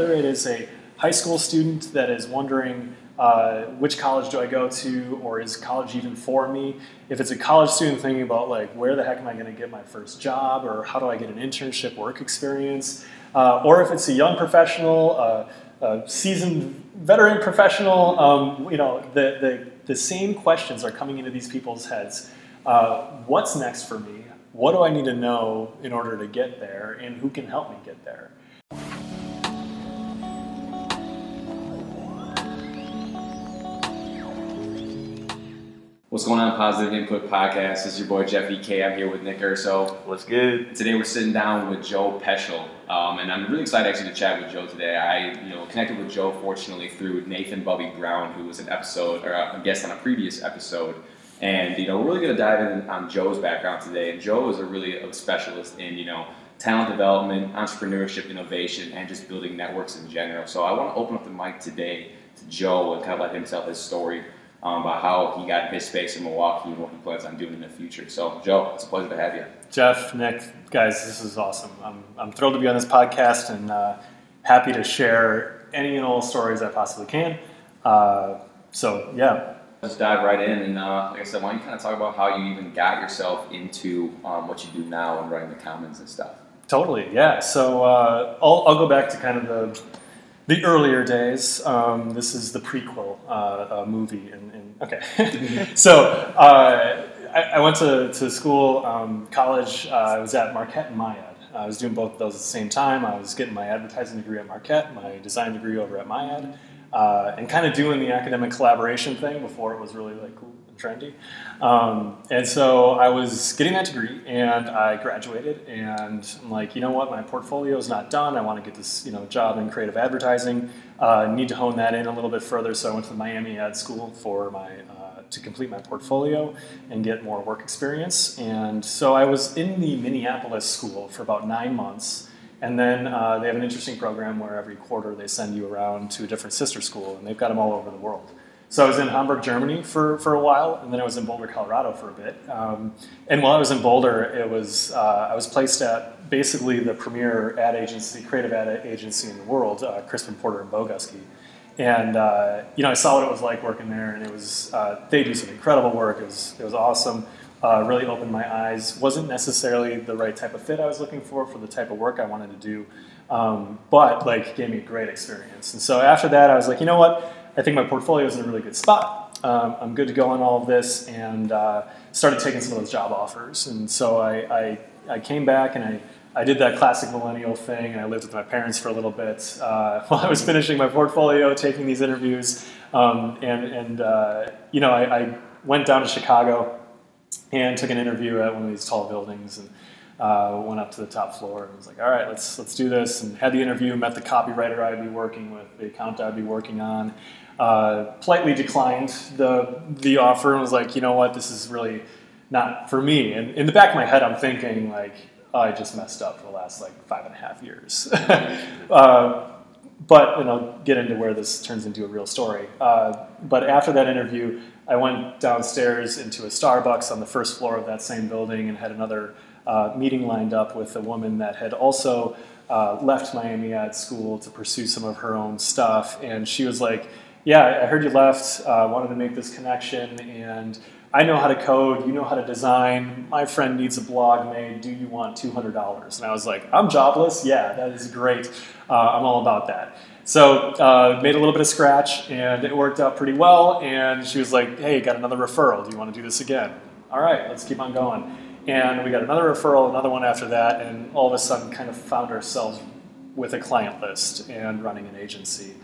whether it is a high school student that is wondering uh, which college do I go to, or is college even for me? If it's a college student thinking about like where the heck am I going to get my first job, or how do I get an internship work experience, uh, or if it's a young professional, uh, a seasoned veteran professional, um, you know, the, the, the same questions are coming into these people's heads. Uh, what's next for me? What do I need to know in order to get there, and who can help me get there? What's going on, Positive Input Podcast? This is your boy Jeff EK. I'm here with Nick Urso. What's good? Today we're sitting down with Joe Peschel, um, and I'm really excited actually to chat with Joe today. I, you know, connected with Joe fortunately through Nathan Bubby Brown, who was an episode or a guest on a previous episode, and you know we're really going to dive in on Joe's background today. And Joe is a really a specialist in you know talent development, entrepreneurship, innovation, and just building networks in general. So I want to open up the mic today to Joe and kind of let him tell his story um, about how he got his space in Milwaukee and what he plans on doing in the future. So, Joe, it's a pleasure to have you. Jeff, Nick, guys, this is awesome. I'm, I'm thrilled to be on this podcast and uh, happy to share any and all stories I possibly can. Uh, so, yeah. Let's dive right in. And uh, like I said, why don't you kind of talk about how you even got yourself into um, what you do now and writing the Commons and stuff? Totally, yeah. So uh, I'll, I'll go back to kind of the the earlier days. Um, this is the prequel uh, uh, movie. And, okay, so uh, I, I, went to, to school, um, college. Uh, I was at Marquette and MIAD. I was doing both of those at the same time. I was getting my advertising degree at Marquette, my design degree over at MIAD, uh, and kind of doing the academic collaboration thing before it was really like cool trendy. Um, and so I was getting that degree and I graduated and I'm like, you know what, my portfolio is not done. I want to get this you know, job in creative advertising. Uh, need to hone that in a little bit further. So I went to the Miami Ad School for my uh, to complete my portfolio and get more work experience. And so I was in the Minneapolis school for about nine months. And then uh, they have an interesting program where every quarter they send you around to a different sister school, and they've got them all over the world. So I was in Hamburg, Germany for, for a while, and then I was in Boulder, Colorado for a bit. Um, and while I was in Boulder, it was uh, I was placed at basically the premier ad agency, creative ad agency in the world, uh, Crispin Porter and Bogusky. And uh, you know, I saw what it was like working there, and it was uh, they do some incredible work. It was it was awesome. Uh, really opened my eyes. wasn't necessarily the right type of fit I was looking for for the type of work I wanted to do, um, but like gave me a great experience. And so after that, I was like, you know what? I think my portfolio is in a really good spot. Um, I'm good to go on all of this, and uh, started taking some of those job offers. And so I, I, I, came back and I, I did that classic millennial thing, and I lived with my parents for a little bit uh, while I was finishing my portfolio, taking these interviews. Um, and and uh, you know, I, I, went down to Chicago and took an interview at one of these tall buildings. And, uh, went up to the top floor and was like, all right, let's let's do this. And had the interview, met the copywriter I'd be working with, the account I'd be working on. Uh, politely declined the the offer and was like, you know what, this is really not for me. And in the back of my head, I'm thinking like, oh, I just messed up for the last like five and a half years. uh, but and I'll get into where this turns into a real story. Uh, but after that interview, I went downstairs into a Starbucks on the first floor of that same building and had another uh, meeting lined up with a woman that had also uh, left Miami Ad School to pursue some of her own stuff. And she was like, Yeah, I heard you left, uh, wanted to make this connection, and I know how to code, you know how to design. My friend needs a blog made. Do you want $200? And I was like, I'm jobless. Yeah, that is great. Uh, I'm all about that. So uh, made a little bit of scratch, and it worked out pretty well. And she was like, "Hey, got another referral. Do you want to do this again?" All right, let's keep on going. And we got another referral, another one after that, and all of a sudden kind of found ourselves with a client list and running an agency.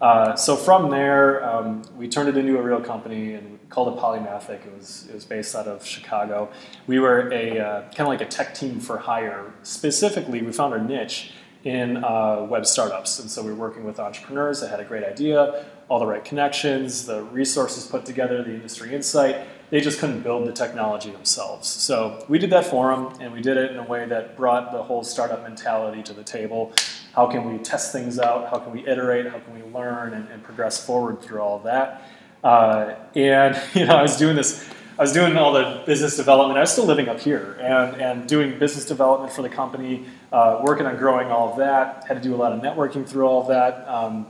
Uh, so from there, um, we turned it into a real company and called it Polymathic. It was, it was based out of Chicago. We were a uh, kind of like a tech team for hire. Specifically, we found our niche in uh, web startups. And so we were working with entrepreneurs that had a great idea, all the right connections, the resources put together, the industry insight, they just couldn't build the technology themselves. So we did that for them, and we did it in a way that brought the whole startup mentality to the table. How can we test things out? How can we iterate? How can we learn and, and progress forward through all of that? Uh, and you know, I was doing this I was doing all the business development. I was still living up here and, and doing business development for the company, uh, working on growing all of that. Had to do a lot of networking through all of that, um,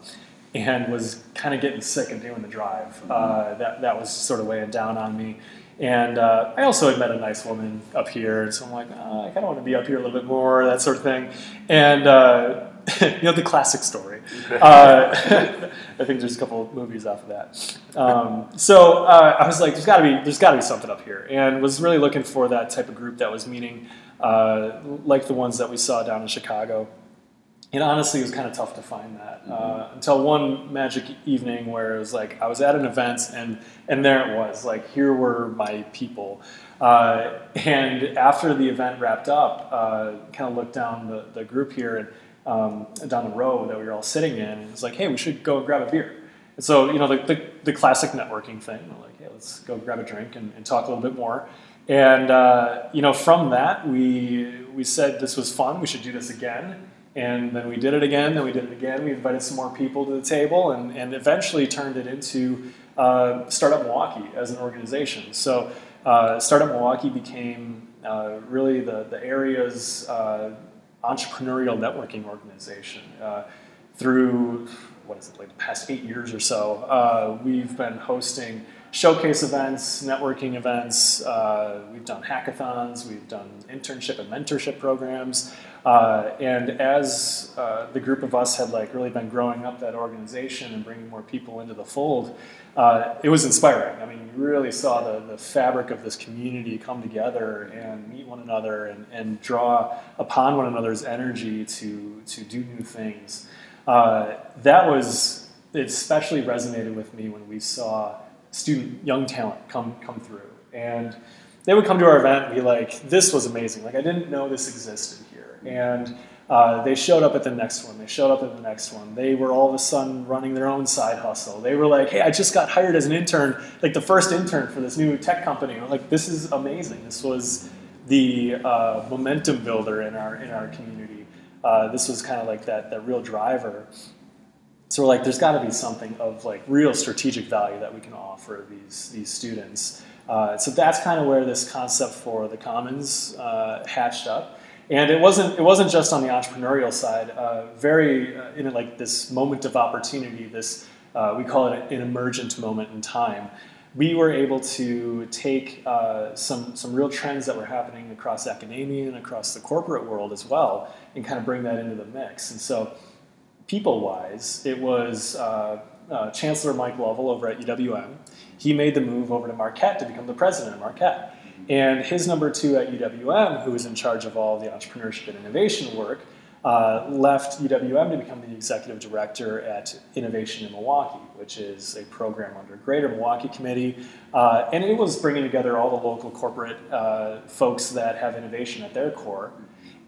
and was kind of getting sick of doing the drive. Uh, that that was sort of weighing down on me. And uh, I also had met a nice woman up here, and so I'm like, oh, I kind of want to be up here a little bit more, that sort of thing. And uh, you know the classic story. Uh, I think there's a couple of movies off of that. Um, so uh, I was like, there's got to be there's got to be something up here, and was really looking for that type of group that was meeting uh, like the ones that we saw down in Chicago. And honestly, it was kind of tough to find that uh, until one magic evening where it was like I was at an event and and there it was like here were my people. Uh, and after the event wrapped up, uh, kind of looked down the, the group here and um, down the row that we were all sitting in, and it was like, hey, we should go grab a beer. And so you know the, the, the classic networking thing, we're like, hey, let's go grab a drink and, and talk a little bit more. And uh, you know from that we we said this was fun, we should do this again and then we did it again, then we did it again. We invited some more people to the table and, and eventually turned it into uh, Startup Milwaukee as an organization. So uh, Startup Milwaukee became uh, really the, the area's uh, entrepreneurial networking organization. Uh, through, what is it, like the past eight years or so, uh, we've been hosting showcase events, networking events. Uh, we've done hackathons, we've done internship and mentorship programs. Uh, and as uh, the group of us had like really been growing up that organization and bringing more people into the fold, uh, it was inspiring. I mean, you really saw the, the fabric of this community come together and meet one another and, and draw upon one another's energy to, to do new things. Uh, that was, it especially resonated with me when we saw student, young talent come, come through. And they would come to our event and be like, this was amazing. Like, I didn't know this existed here. And uh, they showed up at the next one. They showed up at the next one. They were all of a sudden running their own side hustle. They were like, hey, I just got hired as an intern, like the first intern for this new tech company. I'm like, this is amazing. This was the uh, momentum builder in our, in our community. Uh, this was kind of like that, that real driver. So we're like, there's got to be something of like real strategic value that we can offer these these students. Uh, so that's kind of where this concept for the Commons uh, hatched up. And it wasn't it wasn't just on the entrepreneurial side. Uh, very uh, in like this moment of opportunity. This uh, we call it an emergent moment in time. We were able to take uh, some some real trends that were happening across academia and across the corporate world as well, and kind of bring that into the mix. And so people wise, it was uh, uh, Chancellor Mike Lovell over at UWM. He made the move over to Marquette to become the president of Marquette. And his number two at UWM, who was in charge of all the entrepreneurship and innovation work, uh, left UWM to become the executive director at Innovation in Milwaukee, which is a program under Greater Milwaukee Committee. Uh, and it was bringing together all the local corporate uh, folks that have innovation at their core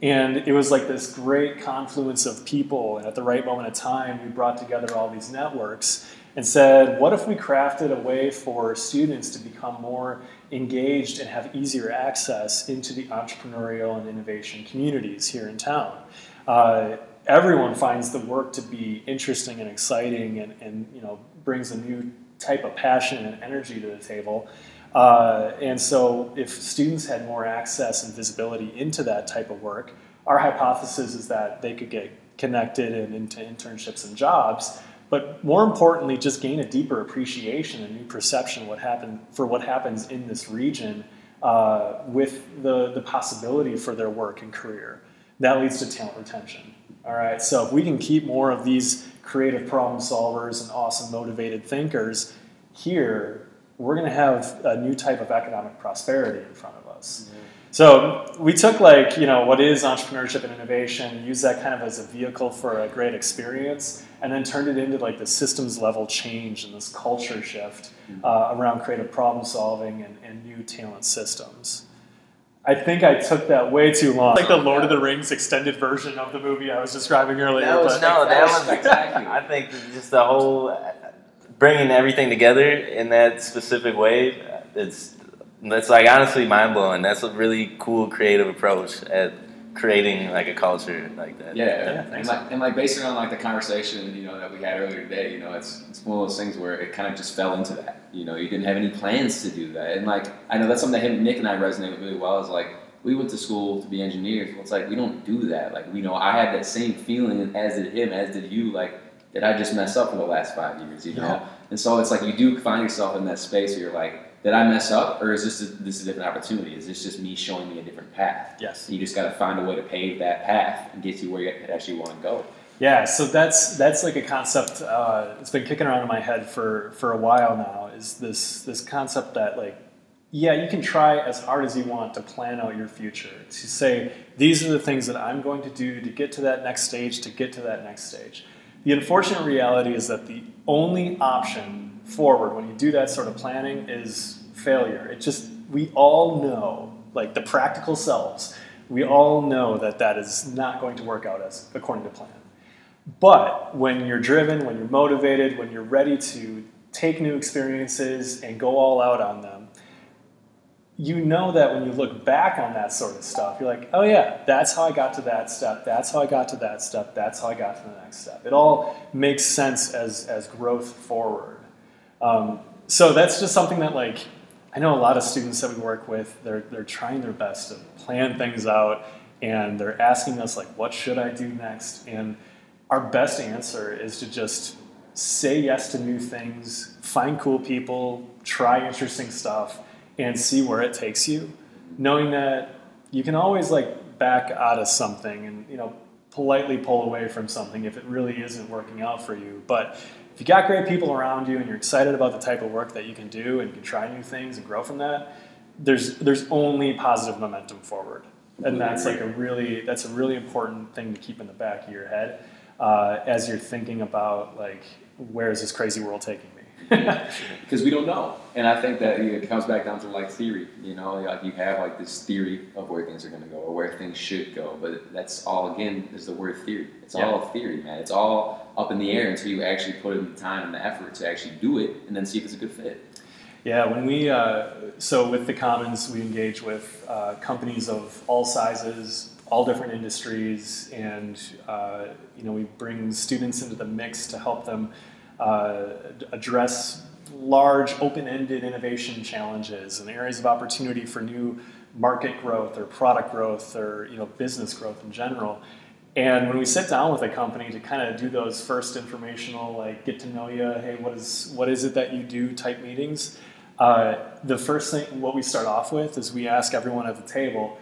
and it was like this great confluence of people. And at the right moment of time, we brought together all these networks and said, what if we crafted a way for students to become more engaged and have easier access into the entrepreneurial and innovation communities here in town? Uh, everyone finds the work to be interesting and exciting and, and you know, brings a new type of passion and energy to the table. Uh, and so, if students had more access and visibility into that type of work, our hypothesis is that they could get connected and into internships and jobs, but more importantly, just gain a deeper appreciation and new perception what happened, for what happens in this region uh, with the, the possibility for their work and career. That leads to talent retention. All right, so if we can keep more of these creative problem solvers and awesome motivated thinkers here, we're going to have a new type of economic prosperity in front of us. Mm-hmm. So we took like you know what is entrepreneurship and innovation, use that kind of as a vehicle for a great experience, and then turned it into like the systems level change and this culture shift mm-hmm. uh, around creative problem solving and, and, new talent systems. I think I took that way too long. Like the Lord of the Rings extended version of the movie I was describing earlier. That was, no, that was exactly. I think just the whole bringing everything together in that specific way, it's that's like honestly mind blowing. That's a really cool creative approach at creating like a culture like that. Yeah, Yeah, and like and like based on like the conversation you know that we had earlier today, you know, it's it's one of those things where it kind of just fell into that. You know, you didn't have any plans to do that, and like I know that's something that him, Nick and I resonate with really well. Is like we went to school to be engineers. Well, it's like we don't do that. Like you know, I had that same feeling as did him, as did you. Like did I just mess up for the last five years? You know, Yeah. and so it's like you do find yourself in that space where you're like. Did I mess up, or is this a, this a different opportunity? Is this just me showing me a different path? Yes. You just got to find a way to pave that path and get you where you actually want to go. Yeah, so that's that's like a concept. Uh, it's been kicking around in my head for for a while now. Is this this concept that like, yeah, you can try as hard as you want to plan out your future. To say these are the things that I'm going to do to get to that next stage, to get to that next stage. The unfortunate reality is that the only option forward when you do that sort of planning is failure. It just we all know, like the practical selves, we all know that that is not going to work out as according to plan. But when you're driven, when you're motivated, when you're ready to take new experiences and go all out on them, you know that when you look back on that sort of stuff, you're like, oh yeah, that's how I got to that step, that's how I got to that step, that's how I got to the next step. It all makes sense as, as growth forward. Um, so that's just something that like I know a lot of students that we work with, they're, they're trying their best to plan things out and they're asking us like, what should I do next? And our best answer is to just say yes to new things, find cool people, try interesting stuff, and see where it takes you. Knowing that you can always like back out of something and you know politely pull away from something if it really isn't working out for you. But if you got great people around you and you're excited about the type of work that you can do and you can try new things and grow from that, there's there's only positive momentum forward. And that's like a really that's a really important thing to keep in the back of your head uh, as you're thinking about like where is this crazy world taking me? because we don't know. And I think that it comes back down to like theory. You know, like you have like this theory of where things are going to go or where things should go, but that's all again is the word theory. It's Yeah. all theory, man. It's all up in the air until you actually put in the time and the effort to actually do it, and then see if it's a good fit. Yeah, when we uh, so with the Commons, we engage with uh, companies of all sizes, all different industries, and uh, you know we bring students into the mix to help them address large, open-ended innovation challenges and areas of opportunity for new market growth or product growth or you know business growth in general. And when we sit down with a company to kind of do those first informational, like get to know you, hey, what is what is it that you do type meetings, uh, the first thing what we start off with is we ask everyone at the table,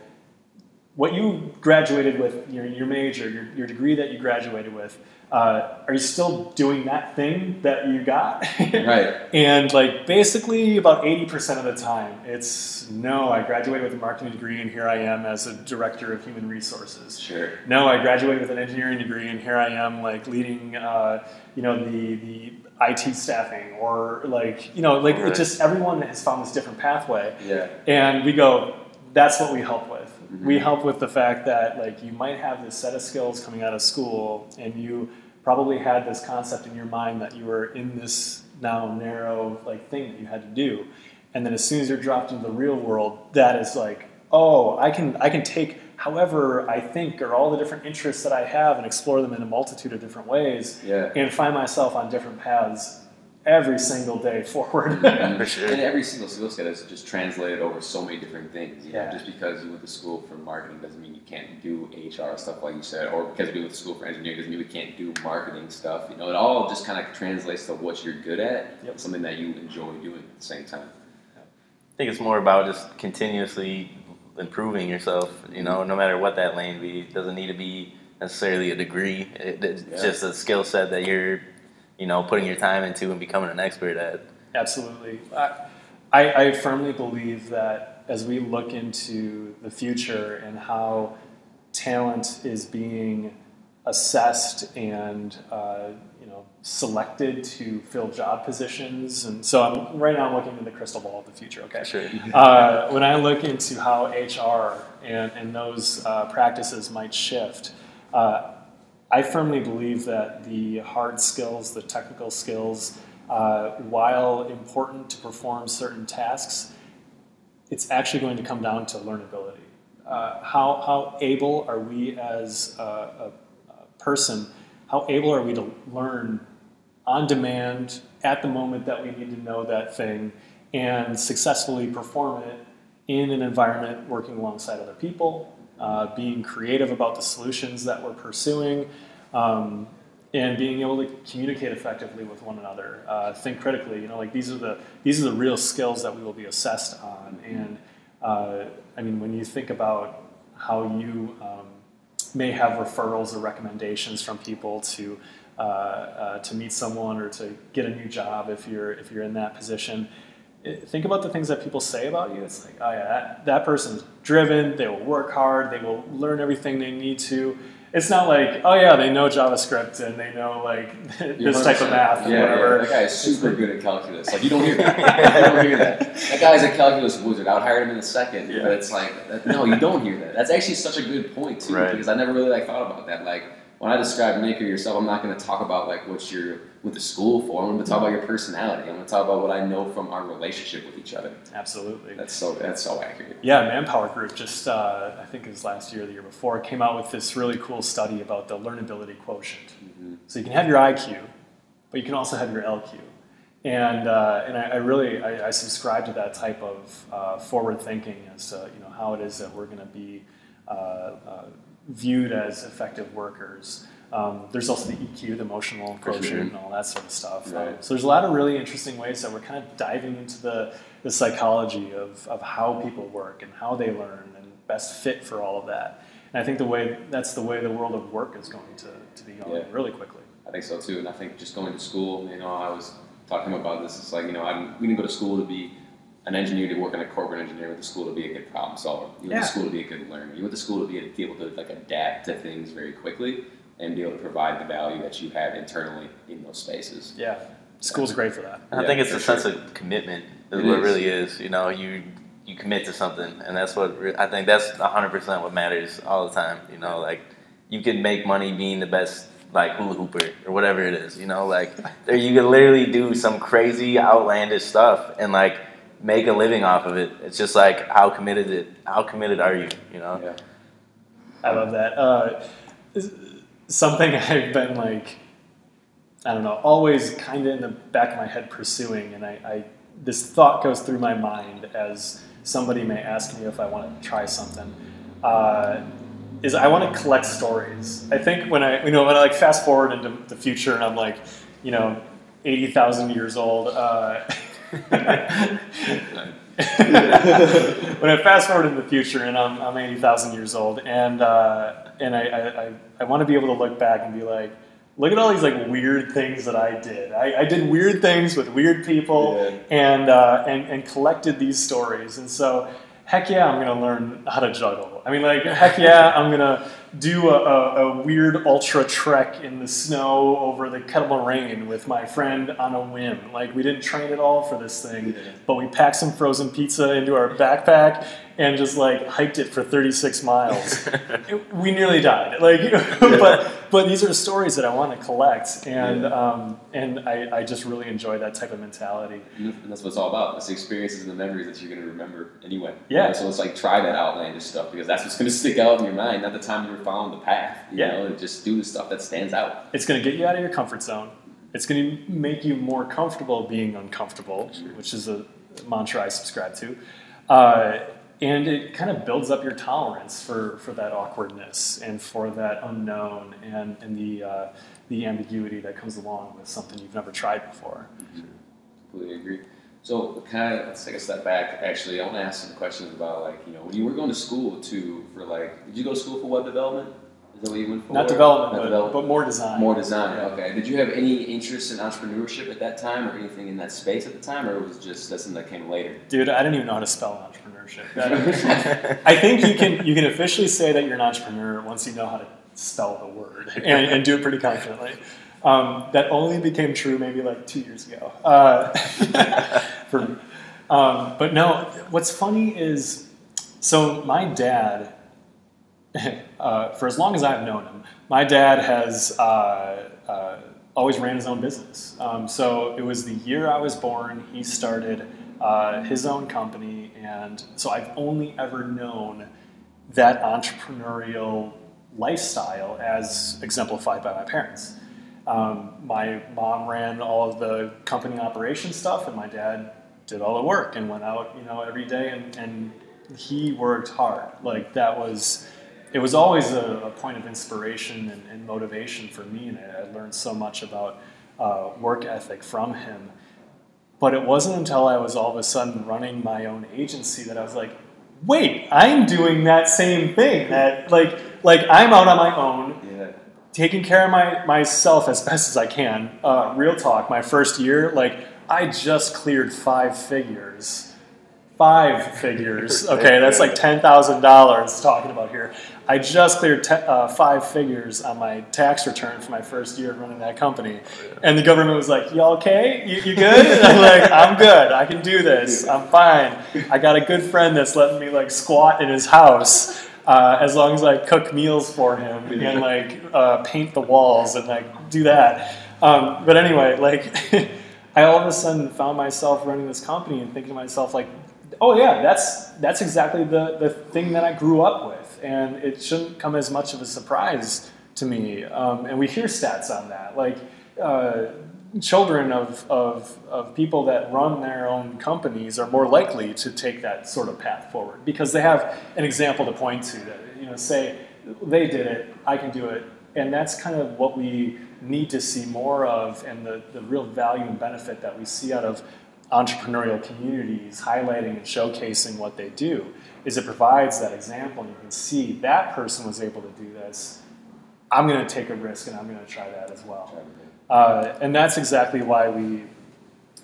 what you graduated with, your, your major, your, your degree that you graduated with, uh, are you still doing that thing that you got? Right. And like basically about 80% of the time, it's no, I graduated with a marketing degree and here I am as a director of human resources. Sure. No, I graduated with an engineering degree and here I am like leading, uh, you know, the, the IT staffing or like, you know, like it Right. just everyone has found this different pathway. Yeah. And we go, that's what we help with. We Mhm. help with the fact that like you might have this set of skills coming out of school and you probably had this concept in your mind that you were in this now narrow like thing that you had to do. And then as soon as you're dropped into the real world, that is like, oh, I can I can take however I think or all the different interests that I have and explore them in a multitude of different ways Yeah. and find myself on different paths every single day forward. For sure. And every single skill set is just translated over so many different things. You know, Yeah. just because you went to school for marketing doesn't mean you can't do HR stuff like you said, or because you went to school for engineering doesn't mean we can't do marketing stuff. You know, it all just kind of translates to what you're good at, Yep. something that you enjoy doing at the same time. I think it's more about just continuously improving yourself. You know, no matter what that lane be, it doesn't need to be necessarily a degree. It, it's Yeah. just a skill set that you're, you know, putting your time into and becoming an expert at. Absolutely. I, I firmly believe that as we look into the future and how talent is being assessed and uh, you know selected to fill job positions, and so I'm, right now I'm looking into the crystal ball of the future. Okay. Sure. Uh, when I look into how HR and, and those uh, practices might shift, uh, I firmly believe that the hard skills, the technical skills, uh, while important to perform certain tasks, it's actually going to come down to learnability. uh, how, how able are we as a, a, a person, how able are we to learn on demand at the moment that we need to know that thing and successfully perform it in an environment working alongside other people, uh, being creative about the solutions that we're pursuing, um, and being able to communicate effectively with one another, uh, think critically. You know, like these are the these are the real skills that we will be assessed on. And uh, I mean, when you think about how you um, may have referrals or recommendations from people to uh, uh, to meet someone or to get a new job if you're if you're in that position. Think about the things that people say about you. It's like, oh yeah, that, that person's driven. They will work hard. They will learn everything they need to it's not like, oh yeah, they know JavaScript and they know like this type of math yeah, whatever. Yeah, that guy is super good at calculus. Like you don't hear that. you don't hear that. That guy's a calculus wizard. I would hire him in a second. Yeah. But it's like, no, you don't hear that. That's actually such a good point too, right. because I never really like thought about that. Like when I describe maker yourself, I'm not going to talk about like what you're with the school for. I'm going to talk about your personality. I'm going to talk about what I know from our relationship with each other. Absolutely. That's so that's so accurate. Yeah, Manpower Group just uh, I think it was last year or the year before came out with this really cool study about the learnability quotient. Mm-hmm. So you can have your IQ, but you can also have your LQ. And, uh, and I, I really I, I, subscribe to that type of uh, forward thinking as to you know how it is that we're going to be uh, uh, viewed as effective workers. Um, there's also the EQ, the emotional quotient, sure. and all that sort of stuff. Right. Um, so there's a lot of really interesting ways that we're kind of diving into the, the psychology of, of how people work and how they learn and best fit for all of that. And I think the way that's the way the world of work is going to, to be going yeah. really quickly. I think so too. And I think just going to school, you know, I was talking about this. It's like, you know, I we didn't go to school to be an engineer to work in a corporate engineer with the school to be a good problem solver. You went yeah. to school to be a good learner. You went to school to be, be able to like adapt to things very quickly and be able to provide the value that you have internally in those spaces. Yeah, school's great for that. I yeah, think it's a sure. sense of commitment. Is it what is. really is. You know, you you commit to something, and that's what re- I think that's hundred percent what matters all the time. You know, like you can make money being the best like hula hooper or whatever it is. You know, like there you can literally do some crazy outlandish stuff and like make a living off of it. It's just like how committed it. How committed are you? You know. Yeah. I love that. Uh, something I've been like, I don't know, always kind of in the back of my head pursuing, and I, I this thought goes through my mind as somebody may ask me if I want to try something. Uh, is I want to collect stories. I think when I you know when I like fast forward into the future and I'm like, you know, eighty thousand years old. Uh, when I fast forward in the future and I'm, I'm 80,000 years old and, uh, and I, I, I want to be able to look back and be like, look at all these like weird things that I did. I, I did weird things with weird people yeah. and, uh, and, and collected these stories. And so, heck yeah, I'm going to learn how to juggle. I mean, like, heck yeah, I'm going to do a, a, a, weird ultra trek in the snow over the Kettle Moraine with my friend on a whim. Like we didn't train at all for this thing, but we packed some frozen pizza into our backpack and just like hiked it for 36 miles. it, we nearly died. Like, you know, but but these are stories that I want to collect, and yeah. um, and I, I just really enjoy that type of mentality. And that's what it's all about. It's the experiences and the memories that you're going to remember anyway. Yeah. You know, so it's like try that outlandish stuff because that's what's going to stick out in your mind. Not the time you were following the path. You yeah. know, just do the stuff that stands out. It's going to get you out of your comfort zone. It's going to make you more comfortable being uncomfortable, sure. which is a mantra I subscribe to. Uh, and it kind of builds up your tolerance for, for that awkwardness and for that unknown and, and the, uh, the ambiguity that comes along with something you've never tried before. Mm-hmm. Completely agree. So, kind of, let's take a step back. Actually, I want to ask some questions about, like, you know, when you were going to school to, for like, did you go to school for web development? Is that what you went for? Not development, Not but, development. but more design. More design. Yeah. Okay. Did you have any interest in entrepreneurship at that time, or anything in that space at the time, or was it just something that came later? Dude, I didn't even know how to spell entrepreneurship. I think you can you can officially say that you're an entrepreneur once you know how to spell the word and, and do it pretty confidently. Um, that only became true maybe like two years ago. Uh, for me. Um, but no, what's funny is, so my dad uh, for as long as I've known him, my dad has uh, uh, always ran his own business. Um, so it was the year I was born, he started uh, his own company, and so I've only ever known that entrepreneurial lifestyle as exemplified by my parents. Um, my mom ran all of the company operation stuff, and my dad did all the work and went out, you know, every day, and, and he worked hard. Like that was, it was always a, a point of inspiration and, and, motivation for me, and I, I learned so much about uh, work ethic from him. But it wasn't until I was all of a sudden running my own agency that I was like, wait, I'm doing that same thing. That like like I'm out on my own, yeah. taking care of my myself as best as I can. Uh, real talk, my first year, like I just cleared five figures. Five figures. Okay, that's like ten thousand dollars. Talking about here, I just cleared te- uh, five figures on my tax return for my first year running that company, and the government was like, "Y'all okay? You, you good?" And I'm like, "I'm good. I can do this. I'm fine. I got a good friend that's letting me like squat in his house." Uh, as long as I cook meals for him and like uh, paint the walls and like do that. Um, but anyway, like I all of a sudden found myself running this company and thinking to myself like, oh yeah, that's that's exactly the the thing that I grew up with, and it shouldn't come as much of a surprise to me. Um, and we hear stats on that, like. Uh, children of, of, of people that run their own companies are more likely to take that sort of path forward because they have an example to point to that you know say they did it i can do it and that's kind of what we need to see more of and the, the real value and benefit that we see out of entrepreneurial communities highlighting and showcasing what they do is it provides that example. And you can see that person was able to do this. I'm going to take a risk and i'm going to try that as well. Uh, and that's exactly why we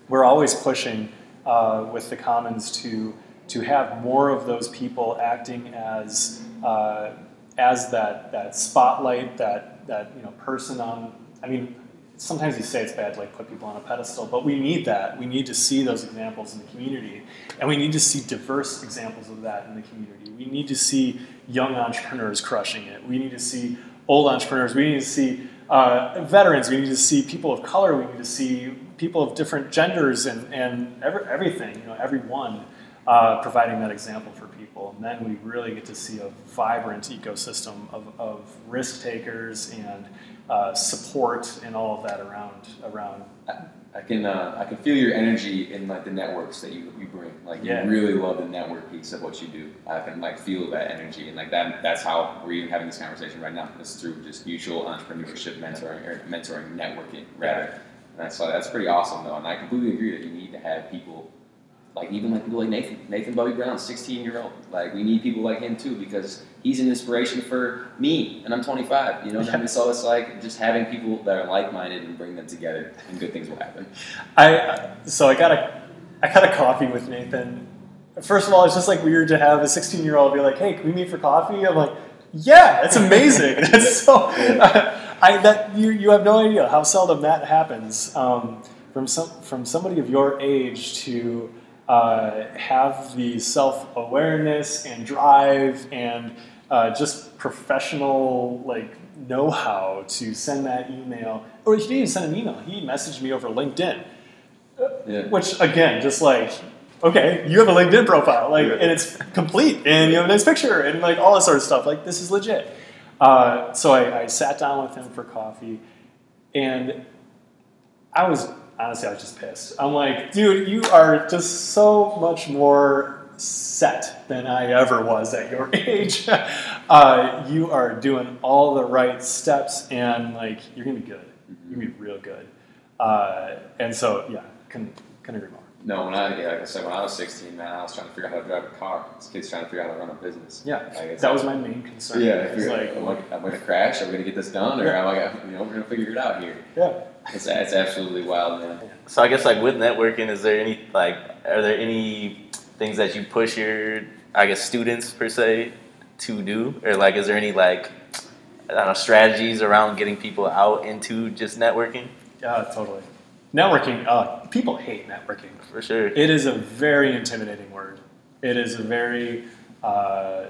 we're always pushing uh, with the commons to to have more of those people acting as uh, as that that spotlight that that you know person on I mean sometimes you say it's bad to like put people on a pedestal, but we need that. We need to see those examples in the community, and we need to see diverse examples of that in the community. We need to see young entrepreneurs crushing it. We need to see old entrepreneurs. We need to see uh, veterans. We need to see people of color. We need to see people of different genders and, and every, everything. You know, everyone uh, providing that example for people, and then we really get to see a vibrant ecosystem of, of risk takers and uh, support and all of that around around. I can uh, I can feel your energy in like the networks that you, you bring. Like you really love the network piece of what you do. I can like feel that energy and like that. That's how we're even having this conversation right now. It's through just mutual entrepreneurship, mentoring, or mentoring, networking rather. And that's so that's pretty awesome though. And I completely agree that you need to have people like even like people like Nathan, Nathan Bubby Brown, 16 year old. Like we need people like him too because he's an inspiration for me, and I'm 25. You know, yeah. I mean? so it's like just having people that are like minded and bring them together, and good things will happen. I so I got a I got a coffee with Nathan. First of all, it's just like weird to have a 16 year old be like, "Hey, can we meet for coffee?" I'm like, "Yeah, that's amazing." that's so. Uh, I that you you have no idea how seldom that happens um, from some from somebody of your age to uh, have the self awareness and drive and uh, just professional like know how to send that email. Or he didn't even send an email. He messaged me over LinkedIn, yeah. which again, just like okay, you have a LinkedIn profile, like, yeah. and it's complete, and you have a nice picture, and like all this sort of stuff. Like this is legit. Uh, so I, I sat down with him for coffee, and I was honestly, I was just pissed. I'm like, dude, you are just so much more set than I ever was at your age. uh, you are doing all the right steps, and like, you're gonna be good. You're gonna be real good. Uh, and so, yeah, can can agree more. No, when I yeah, like I said, when I was 16, man, I was trying to figure out how to drive a car. This kid's trying to figure out how to run a business. Yeah, like, that was my main concern. Yeah, it's like, am I, am I going to crash? Am I going to get this done, or yeah. am I, gonna, you know, we're going to figure it out here? Yeah, it's, it's absolutely wild, man. So I guess like with networking, is there any like are there any things that you push your I guess students per se to do, or like is there any like I don't know strategies around getting people out into just networking? Yeah, totally. Networking, uh, people hate networking. For sure. It is a very intimidating word. It is a very, uh,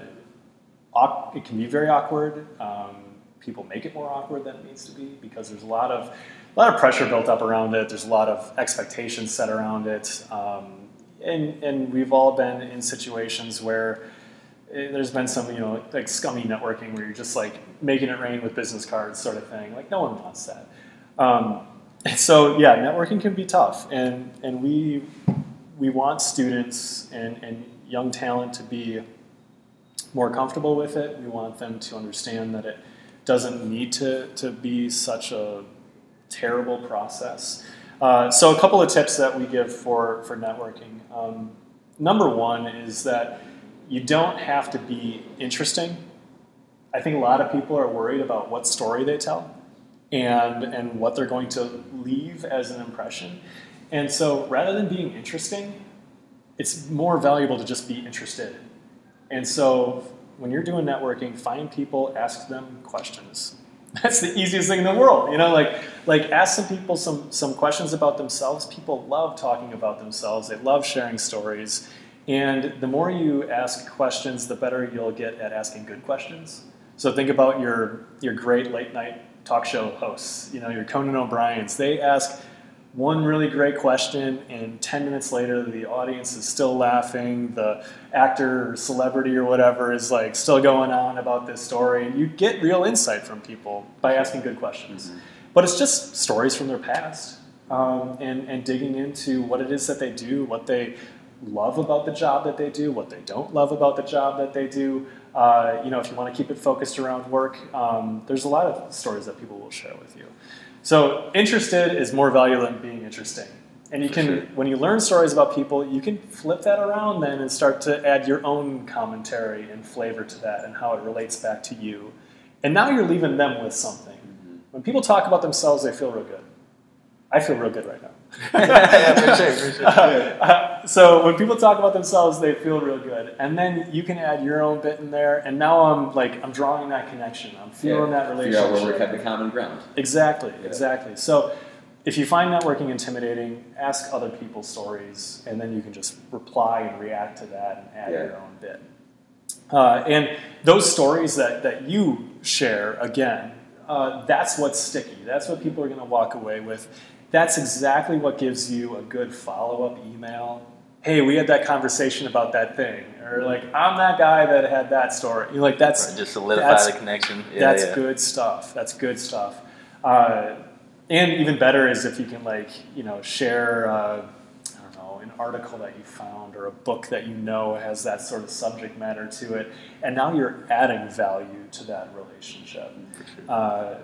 it can be very awkward. Um, people make it more awkward than it needs to be because there's a lot of a lot of pressure built up around it. There's a lot of expectations set around it, um, and and we've all been in situations where eh, there's been some, you know, like scummy networking where you're just like making it rain with business cards, sort of thing. Like no one wants that. Um, so yeah, networking can be tough, and and we we want students and, and young talent to be more comfortable with it. We want them to understand that it doesn't need to, to be such a terrible process. Uh, so, a couple of tips that we give for, for networking. Um, number one is that you don't have to be interesting. I think a lot of people are worried about what story they tell and, and what they're going to leave as an impression. And so, rather than being interesting, it's more valuable to just be interested. And so, when you're doing networking, find people, ask them questions. That's the easiest thing in the world, you know. Like, like ask some people some some questions about themselves. People love talking about themselves. They love sharing stories, and the more you ask questions, the better you'll get at asking good questions. So think about your your great late night talk show hosts. You know, your Conan O'Brien's. They ask one really great question, and 10 minutes later, the audience is still laughing. The actor or celebrity or whatever is like still going on about this story. And you get real insight from people by asking good questions. Mm-hmm. But it's just stories from their past um, and, and digging into what it is that they do, what they love about the job that they do, what they don't love about the job that they do. Uh, you know, if you want to keep it focused around work, um, there's a lot of stories that people will share with you. So interested is more valuable than being interesting. And you can, sure. when you learn stories about people, you can flip that around then and start to add your own commentary and flavor to that and how it relates back to you. And now you're leaving them with something. Mm-hmm. When people talk about themselves, they feel real good. I feel real good right now. yeah, for sure, for sure. Uh, so when people talk about themselves, they feel real good, and then you can add your own bit in there. And now I'm like I'm drawing that connection. I'm feeling yeah, that relationship. Figure out where we have the common ground. Exactly, yeah. exactly. So if you find networking intimidating, ask other people's stories, and then you can just reply and react to that and add yeah. your own bit. Uh, and those stories that, that you share, again, uh, that's what's sticky. That's what people are going to walk away with that's exactly what gives you a good follow up email. Hey, we had that conversation about that thing, or like I'm that guy that had that story. You like that's right, just solidify the connection. Yeah, that's yeah. good stuff. That's good stuff. Uh, and even better is if you can like you know share uh, I don't know an article that you found or a book that you know has that sort of subject matter to it, and now you're adding value to that relationship. Uh,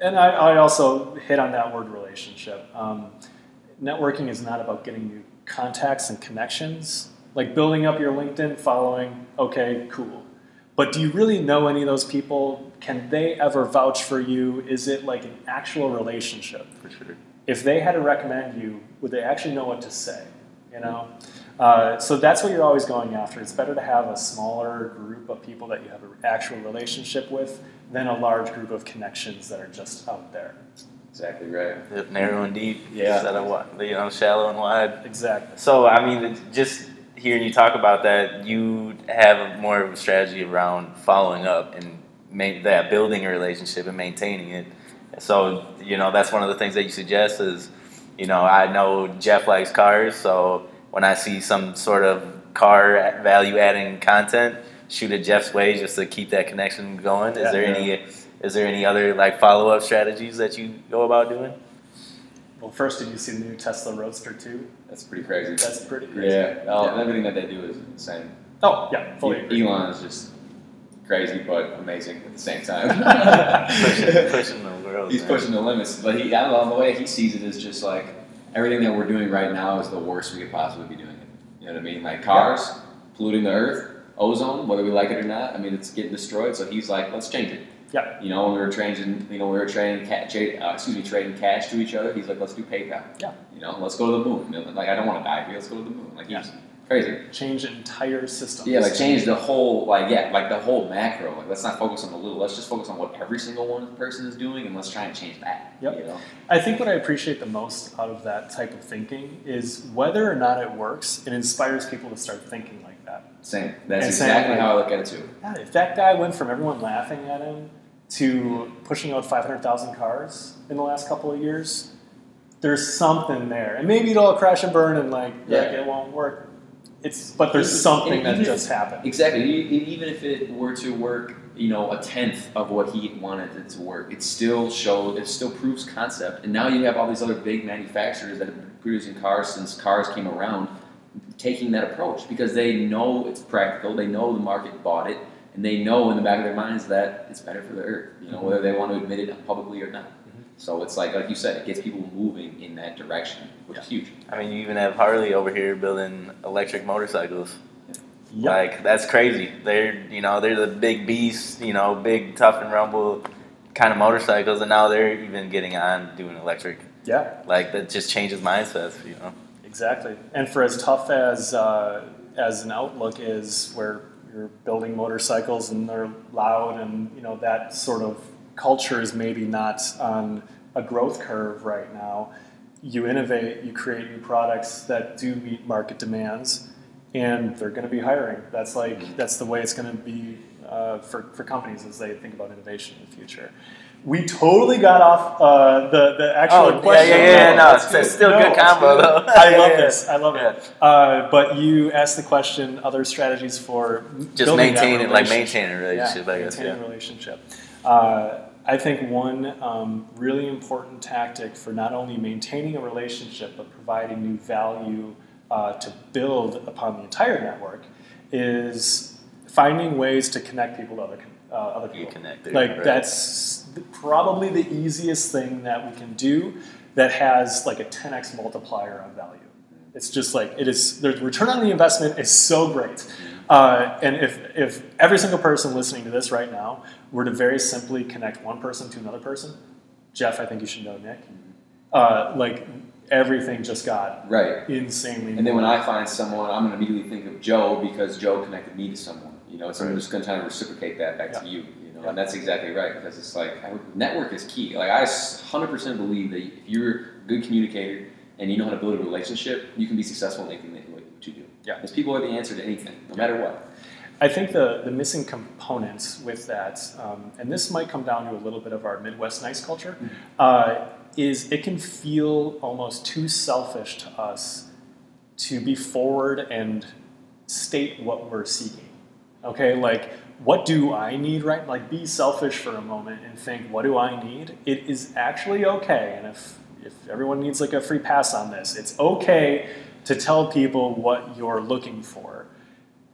and I, I, also hit on that word relationship. Um, networking is not about getting new contacts and connections. Like building up your LinkedIn following, okay, cool. But do you really know any of those people? Can they ever vouch for you? Is it like an actual relationship? For sure. If they had to recommend you, would they actually know what to say? You know? Uh, so that's what you're always going after. It's better to have a smaller group of people that you have an actual relationship with than a large group of connections that are just out there. Exactly right. Yep, narrow and deep. Yeah. Instead of you know shallow and wide. Exactly. So I mean, just hearing you talk about that, you have more of a strategy around following up and ma- that building a relationship and maintaining it. So you know that's one of the things that you suggest is, you know, I know Jeff likes cars, so when I see some sort of car value adding content shoot it Jeff's way just to keep that connection going? Is yeah, there yeah. any is there any other like follow up strategies that you go about doing? Well, first, did you see the new Tesla Roadster too? That's pretty crazy. That's pretty crazy. Yeah, oh, yeah. everything that they do is insane. Oh yeah, fully. E- Elon is just crazy but amazing at the same time. pushing, pushing, the world. He's man. pushing the limits, but he, I don't know, the way he sees it is just like everything that we're doing right now is the worst we could possibly be doing it. You know what I mean? Like cars polluting the earth ozone, whether we like it or not. I mean, it's getting destroyed. So he's like, let's change it. Yeah. You know, when we were trading, you know, we were trading, uh, excuse me, trading cash to each other. He's like, let's do PayPal. Yeah. You know, let's go to the moon. You know, like, I don't want to die here. Let's go to the moon. Like, he's crazy. Change the entire system. Yeah, like change the whole, like, yeah, like the whole macro. Like, let's not focus on the little. Let's just focus on what every single one person is doing, and let's try and change that. Yep. You know? I think what I appreciate the most out of that type of thinking is whether or not it works, it inspires people to start thinking like that. same. That's and exactly how I look at it too. Yeah, if that guy went from everyone laughing at him to pushing out 500,000 cars in the last couple of years, there's something there. And maybe it'll crash and burn and like, yeah. like it won't work. It's but there's Even- something that if- just happened. Exactly. Even if it were to work, you know, a tenth of what he wanted it to work, it still shows. It still proves concept. And now you have all these other big manufacturers that have been producing cars since cars came around, taking that approach because they know it's practical. They know the market bought it, and they know in the back of their minds that it's better for the earth. You know, whether they want to admit it publicly or not. So it's like, like you said, it gets people moving in that direction, which is huge. I mean, you even have Harley over here building electric motorcycles. Yep. Like that's crazy. They're you know they're the big beast, you know, big tough and rumble kind of motorcycles, and now they're even getting on doing electric. yeah, Like that just changes mindsets, you know. exactly. And for as tough as uh, as an outlook is, where you're building motorcycles and they're loud, and you know that sort of culture is maybe not on a growth curve right now. You innovate, you create new products that do meet market demands, and they're going to be hiring. That's like that's the way it's going to be uh, for for companies as they think about innovation in the future. We totally got off uh, the the actual Oh, yeah, question. yeah, yeah, No, no, it's- good. still No, good combo, though. I love Yeah, this. I love yeah. it. Uh, but you asked the question: other strategies for Just building that maintain it, like maintaining a relationship, yeah, I guess. maintaining Yeah. a relationship. Uh, I think one um, really important tactic for not only maintaining a relationship but providing new value uh, to build upon the entire network is finding ways to connect people to other uh, other You people. connect Like right. that's probably the easiest thing that we can do that has like a 10x multiplier on value. It's just like it is. The return on the investment is so great. Uh, and if if every single person listening to this right now were to very simply connect one person to another person, Jeff, I think you should know Nick. Uh, like everything just got Right. insanely. And then when I find someone, I'm going to immediately think of Joe because Joe connected me to someone. You know, so I'm just going to try to reciprocate that back to you. You know, Yeah. and that's exactly right because it's like I would, network is key. Like I 100% believe that if you're a good communicator and you know how to build a relationship, you can be successful in anything that you do. Yeah. Because people are the answer to anything, no matter what. I think the, the missing components with that, um, and this might come down to a little bit of our Midwest nice culture, uh, is it can feel almost too selfish to us to be forward and state what we're seeking. Okay, like what do I need right? Like be selfish for a moment and think, what do I need? It is actually okay, and if if everyone needs like a free pass on this, it's okay to tell people what you're looking for.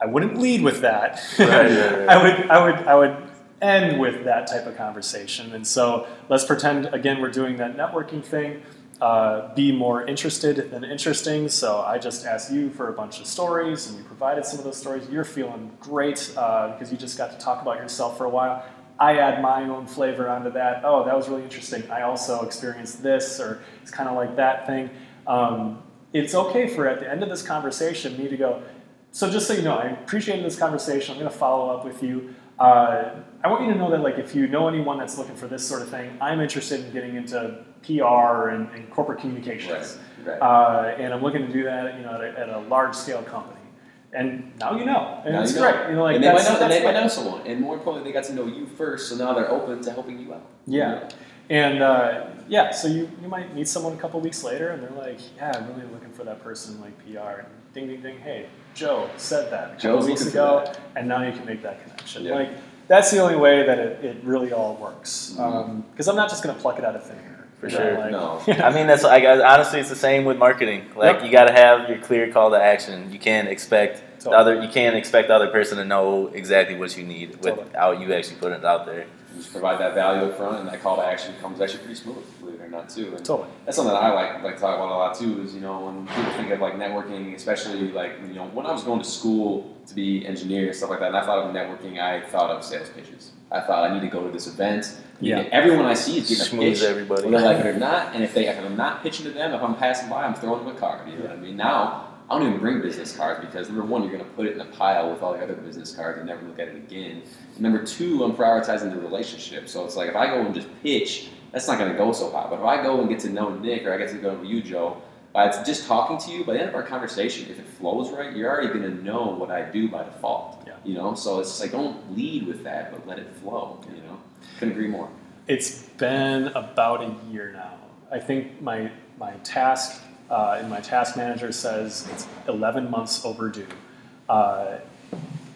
I wouldn't lead with that. Right, right, right. I would, I would, I would end with that type of conversation. And so let's pretend again we're doing that networking thing. Uh, be more interested than interesting. So I just asked you for a bunch of stories, and you provided some of those stories. You're feeling great uh, because you just got to talk about yourself for a while. I add my own flavor onto that. Oh, that was really interesting. I also experienced this, or it's kind of like that thing. Um, it's okay for at the end of this conversation me to go. So just so you know, I appreciated this conversation. I'm going to follow up with you. Uh, I want you to know that like if you know anyone that's looking for this sort of thing, I'm interested in getting into PR and, and corporate communications, Right, right. Uh, and I'm looking to do that, you know, at a, at a large scale company. And now you know, and Now it's you know. great. You know, like and they might that's, know, and they might know someone, and more importantly, they got to know you first, so now they're open to helping you out. Yeah. And uh, yeah, so you, you might meet someone a couple weeks later and they're like, yeah, I'm really looking for that person like PR. And ding, ding, ding, hey, Joe said that a couple Joe's weeks ago, that. and now you can make that connection. Yeah. Like, that's the only way that it, it really all works. Mm-hmm. Um, because I'm not just going to pluck it out of thin air. For You know, sure. like- No. I mean, that's like honestly, it's the same with marketing. Like Yep. you got to have your clear call to action. You can't expect the other. You can't expect the other person to know exactly what you need Totally. without you actually putting it out there. Just provide that value up front, and that call to action comes actually pretty smooth, believe it or not, too. And Totally. that's something that I like like to talk about a lot too. Is you know when people think of like networking, especially like you know when I was going to school to be engineer and stuff like that, and I thought of networking, I thought of sales pitches. I thought I need to go to this event. Yeah. Everyone I see is getting a Schmooze pitch, everybody. whether they like it or not. And if they if I'm not pitching to them, if I'm passing by, I'm throwing them a card. You know what I mean? Now I don't even bring business cards because number one, you're going to put it in a pile with all the other business cards and never look at it again. And number two, I'm prioritizing the relationship. So it's like if I go and just pitch, that's not going to go so hot. But if I go and get to know Nick or I get to go to you, Joe, by it's just talking to you, by the end of our conversation, if it flows right, you're already going to know what I do by default. Yeah. You know, so it's like don't lead with that, but let it flow. You know, couldn't agree more. It's been about a year now. I think my my task uh, and my task manager says it's 11 months overdue. Uh,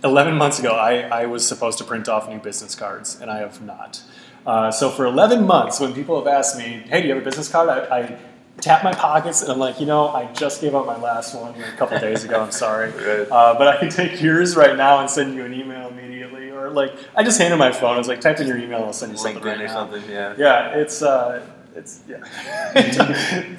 11 months ago, I, I was supposed to print off new business cards, and I have not. Uh, so for 11 months, when people have asked me, hey, do you have a business card? I, I tap my pockets, and I'm like, you know, I just gave out my last one a couple days ago. I'm sorry. Uh, but I can take yours right now and send you an email immediately. Or like, I just handed my phone. I was like, type in your email, and I'll send you something LinkedIn right or now. something. Yeah. Yeah, it's uh, it's yeah.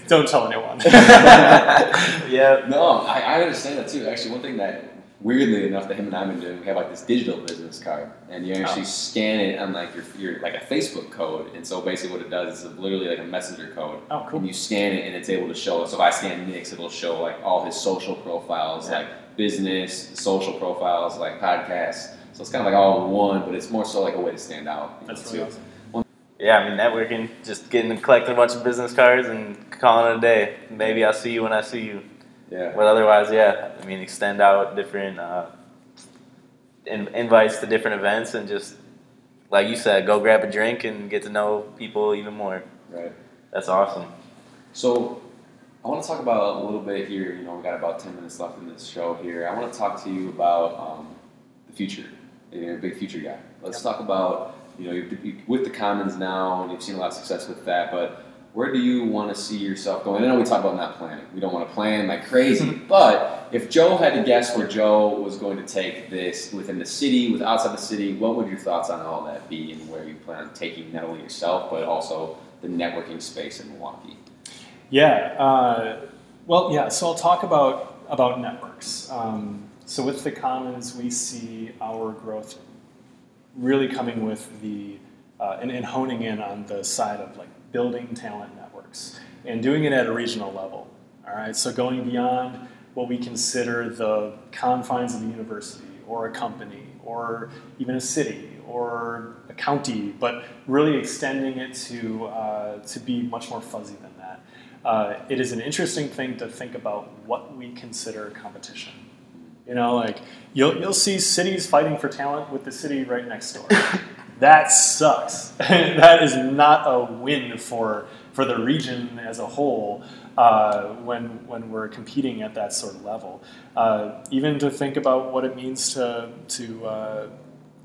Don't tell anyone. Yeah. No, I, I understand that too. Actually, one thing that weirdly enough that him and I've been doing, we have like this digital business card, and you actually Oh. scan it on like your, your like a Facebook code, and so basically what it does is literally like a messenger code. Oh, cool. And you scan it, and it's able to show. So if I scan Nick's, it'll show like all his social profiles, Yeah. like business, social profiles, like podcasts. So it's kind of like all in one, but it's more so like a way to stand out. you know, That's really too. awesome. Yeah, I mean, networking, just getting and collecting a bunch of business cards and calling it a day. Maybe I'll see you when I see you. Yeah. But otherwise, yeah, I mean, extend out different uh, in, invites to different events and just, like you said, go grab a drink and get to know people even more. Right. That's awesome. So I want to talk about a little bit here. You know, we got about ten minutes left in this show here. I want to talk to you about um, the future. You're a big future guy. Let's talk about you know you're, you with the Commons now, and you've seen a lot of success with that. But where do you want to see yourself going? I know we talk about not planning. We don't want to plan like crazy. but if Joe had to guess where Joe was going to take this within the city, with outside the city, what would your thoughts on all that be, and where you plan on taking not only yourself but also the networking space in Milwaukee? Yeah. Uh, well, yeah. So I'll talk about about networks. Um, so with the Commons, we see our growth really coming with the uh, and, and honing in on the side of like building talent networks and doing it at a regional level. All right. So going beyond what we consider the confines of the university or a company or even a city or a county, but really extending it to uh, to be much more fuzzy than that. Uh, it is an interesting thing to think about what we consider competition. You know, like you'll you'll see cities fighting for talent with the city right next door. that sucks. that is not a win for for the region as a whole uh, when when we're competing at that sort of level. Uh, even to think about what it means to to uh,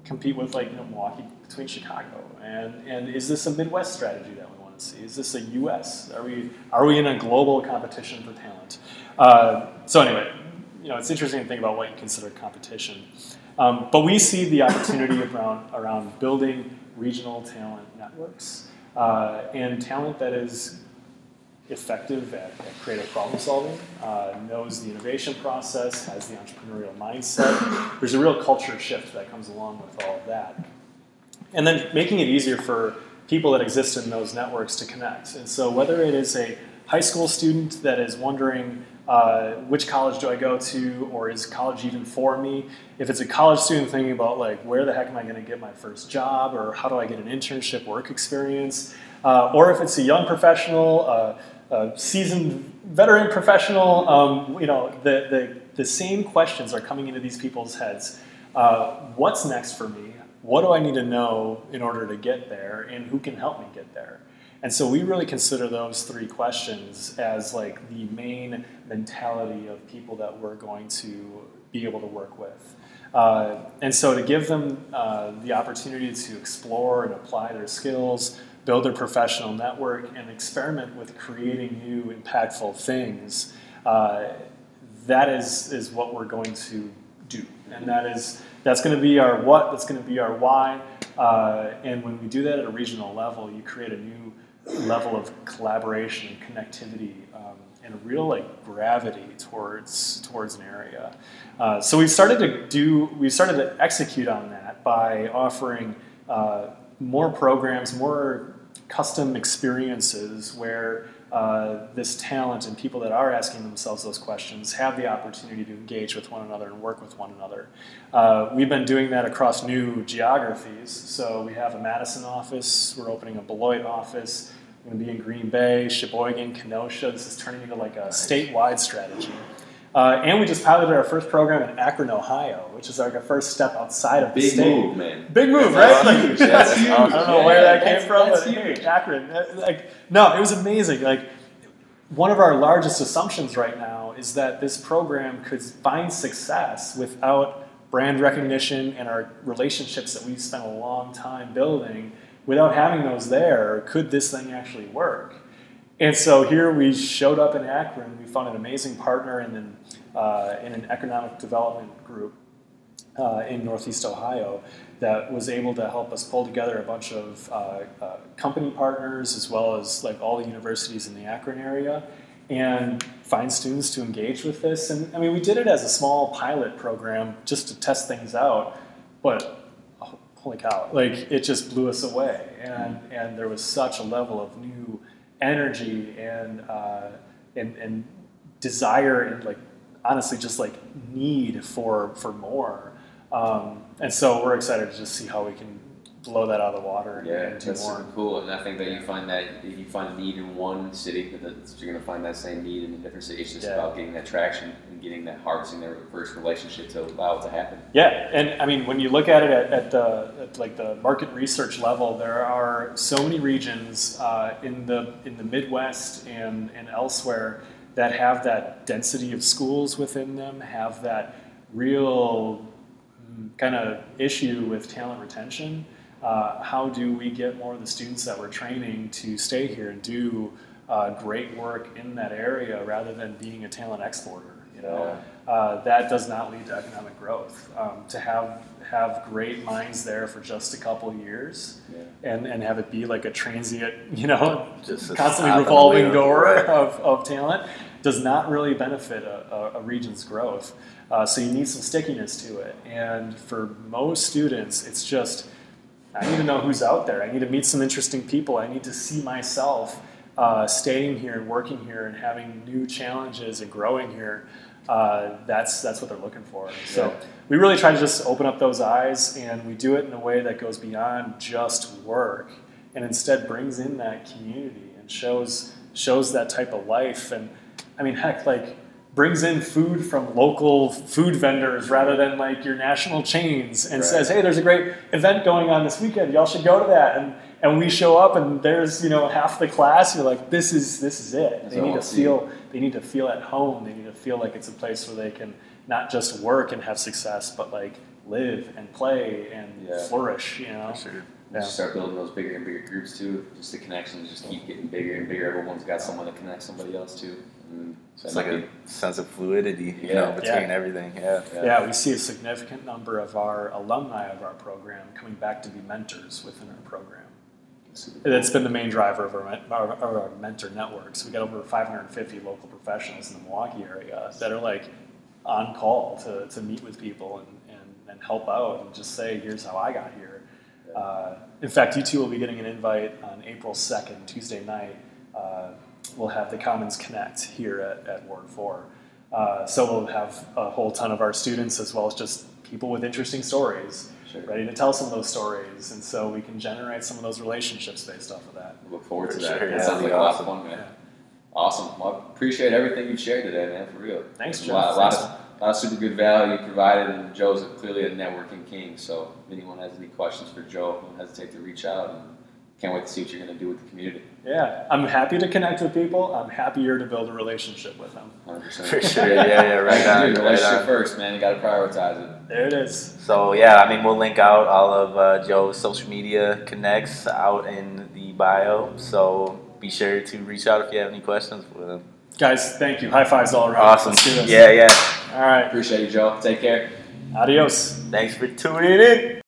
compete with like you know, Milwaukee between Chicago and and is this a Midwest strategy that we want to see? Is this a U.S. Are we are we in a global competition for talent? Uh, so anyway, you know it's interesting to think about what you consider competition. Um, but we see the opportunity around around building regional talent networks uh, and talent that is effective at, at creative problem solving, uh, knows the innovation process, has the entrepreneurial mindset. There's a real culture shift that comes along with all of that. And then making it easier for people that exist in those networks to connect. And so whether it is a high school student that is wondering uh, which college do I go to, or is college even for me? If it's a college student thinking about like where the heck am I going to get my first job, or how do I get an internship, work experience, uh, or if it's a young professional, uh, a seasoned veteran professional, um, you know, the, the, the same questions are coming into these people's heads. Uh, what's next for me? What do I need to know in order to get there, and who can help me get there? And so we really consider those three questions as like the main mentality of people that we're going to be able to work with. Uh, and so to give them uh, the opportunity to explore and apply their skills, build their professional network, and experiment with creating new impactful things, uh, that is, is what we're going to do. And that is, that's going to be our what, that's going to be our why. Uh, and when we do that at a regional level, you create a new level of collaboration and connectivity um, and a real like gravity towards towards an area. Uh, so we've started to do we've started to execute on that by offering uh, more programs, more custom experiences where uh, this talent and people that are asking themselves those questions have the opportunity to engage with one another and work with one another. Uh, we've been doing that across new geographies. So we have a Madison office, we're opening a Beloit office, we're going to be in Green Bay, Sheboygan, Kenosha. This is turning into like a statewide strategy. Uh, and we just piloted our first program in Akron, Ohio, which is like our first step outside of the Big state. Big move, man. Big move, That's right? awesome. Like, That's awesome. I don't know Yeah, where that came from, but hey. Akron. Like, no, it was amazing. Like, one of our largest assumptions right now is that this program could find success without brand recognition and our relationships that we've spent a long time building. Without having those there, could this thing actually work? And so here we showed up in Akron. We found an amazing partner in an, uh, in an economic development group uh, in Northeast Ohio that was able to help us pull together a bunch of uh, uh, company partners as well as like all the universities in the Akron area and find students to engage with this. And I mean, we did it as a small pilot program just to test things out, but holy cow, like it just blew us away. And, and there was such a level of new energy and, uh, and, and desire and like honestly just like need for, for more. Um, and so we're excited to just see how we can blow that out of the water Yeah, and do that's more. super cool. And I think that you find that if you find need in one city, that you're going to find that same need in a different city. It's just Yeah. about getting that traction getting that harvesting their first relationship to allow it to happen. Yeah, and I mean, when you look at it at, at the at like the market research level, there are so many regions uh, in the in the Midwest and and elsewhere that have that density of schools within them, have that real kind of issue with talent retention. Uh, how do we get more of the students that we're training to stay here and do uh, great work in that area rather than being a talent exporter? You know, uh, that does not lead to economic growth. Um, to have have great minds there for just a couple years Yeah. and, and have it be like a transient, you know, Just constantly revolving door Right. of, of talent does not really benefit a, a, a region's growth. Uh, so you need some stickiness to it. And for most students, it's just, I need to know who's out there. I need to meet some interesting people. I need to see myself uh, staying here and working here and having new challenges and growing here. Uh, that's that's what they're looking for. So Yeah. we really try to just open up those eyes, and we do it in a way that goes beyond just work, and instead brings in that community and shows shows that type of life. And I mean, heck, like brings in food from local food vendors rather than like your national chains, and Right. says, "Hey, there's a great event going on this weekend. Y'all should go to that." And and we show up, and there's you know half the class. You're like, "This is this is it." They what need to feel they need to feel at home. They need to feel like it's a place where they can not just work and have success, but like live and play and Yeah. flourish. You know. Sure. Yeah. Just start building those bigger and bigger groups too. Just the connections just keep getting bigger and bigger. Everyone's got someone to connect somebody else to. And It's like a sense of fluidity, you Yeah. know, between Yeah. everything. Yeah. Yeah, we see a significant number of our alumni of our program coming back to be mentors within our program. That's been the main driver of our, our our mentor network. So we got over 550 local professionals in the Milwaukee area that are like on call to, to meet with people and, and, and help out and just say, here's how I got here. Uh, in fact, you two will be getting an invite on April 2nd, Tuesday night. Uh, we'll have the Commons Connect here at, at Ward 4. Uh, so we'll have a whole ton of our students as well as just people with interesting stories Sure. ready to tell some of those stories. And so we can generate some of those relationships based off of that. Look forward to For that. sure, That yeah, sounds like that'd a lot of fun, man. Yeah. Awesome. Well, I appreciate everything you've shared today, man. For real. Thanks, A Jeff. lot, a lot of, a lot of super good value provided, and Joe's clearly a networking king. So if anyone has any questions for Joe, don't hesitate to reach out. And can't wait to see what you're going to do with the community. Yeah, I'm happy to connect with people. I'm happier to build a relationship with them. 100%. For sure. Yeah, yeah, right on. Dude, Right relationship on. first, man. You got to prioritize it. There it is. So yeah, I mean, we'll link out all of uh, Joe's social media connects out in the bio. So be sure to reach out if you have any questions for them. Guys, thank you. High fives all around. Awesome. Let's do this. Yeah, yeah. All right. Appreciate you, Joe. Take care. Adios. Thanks for tuning in.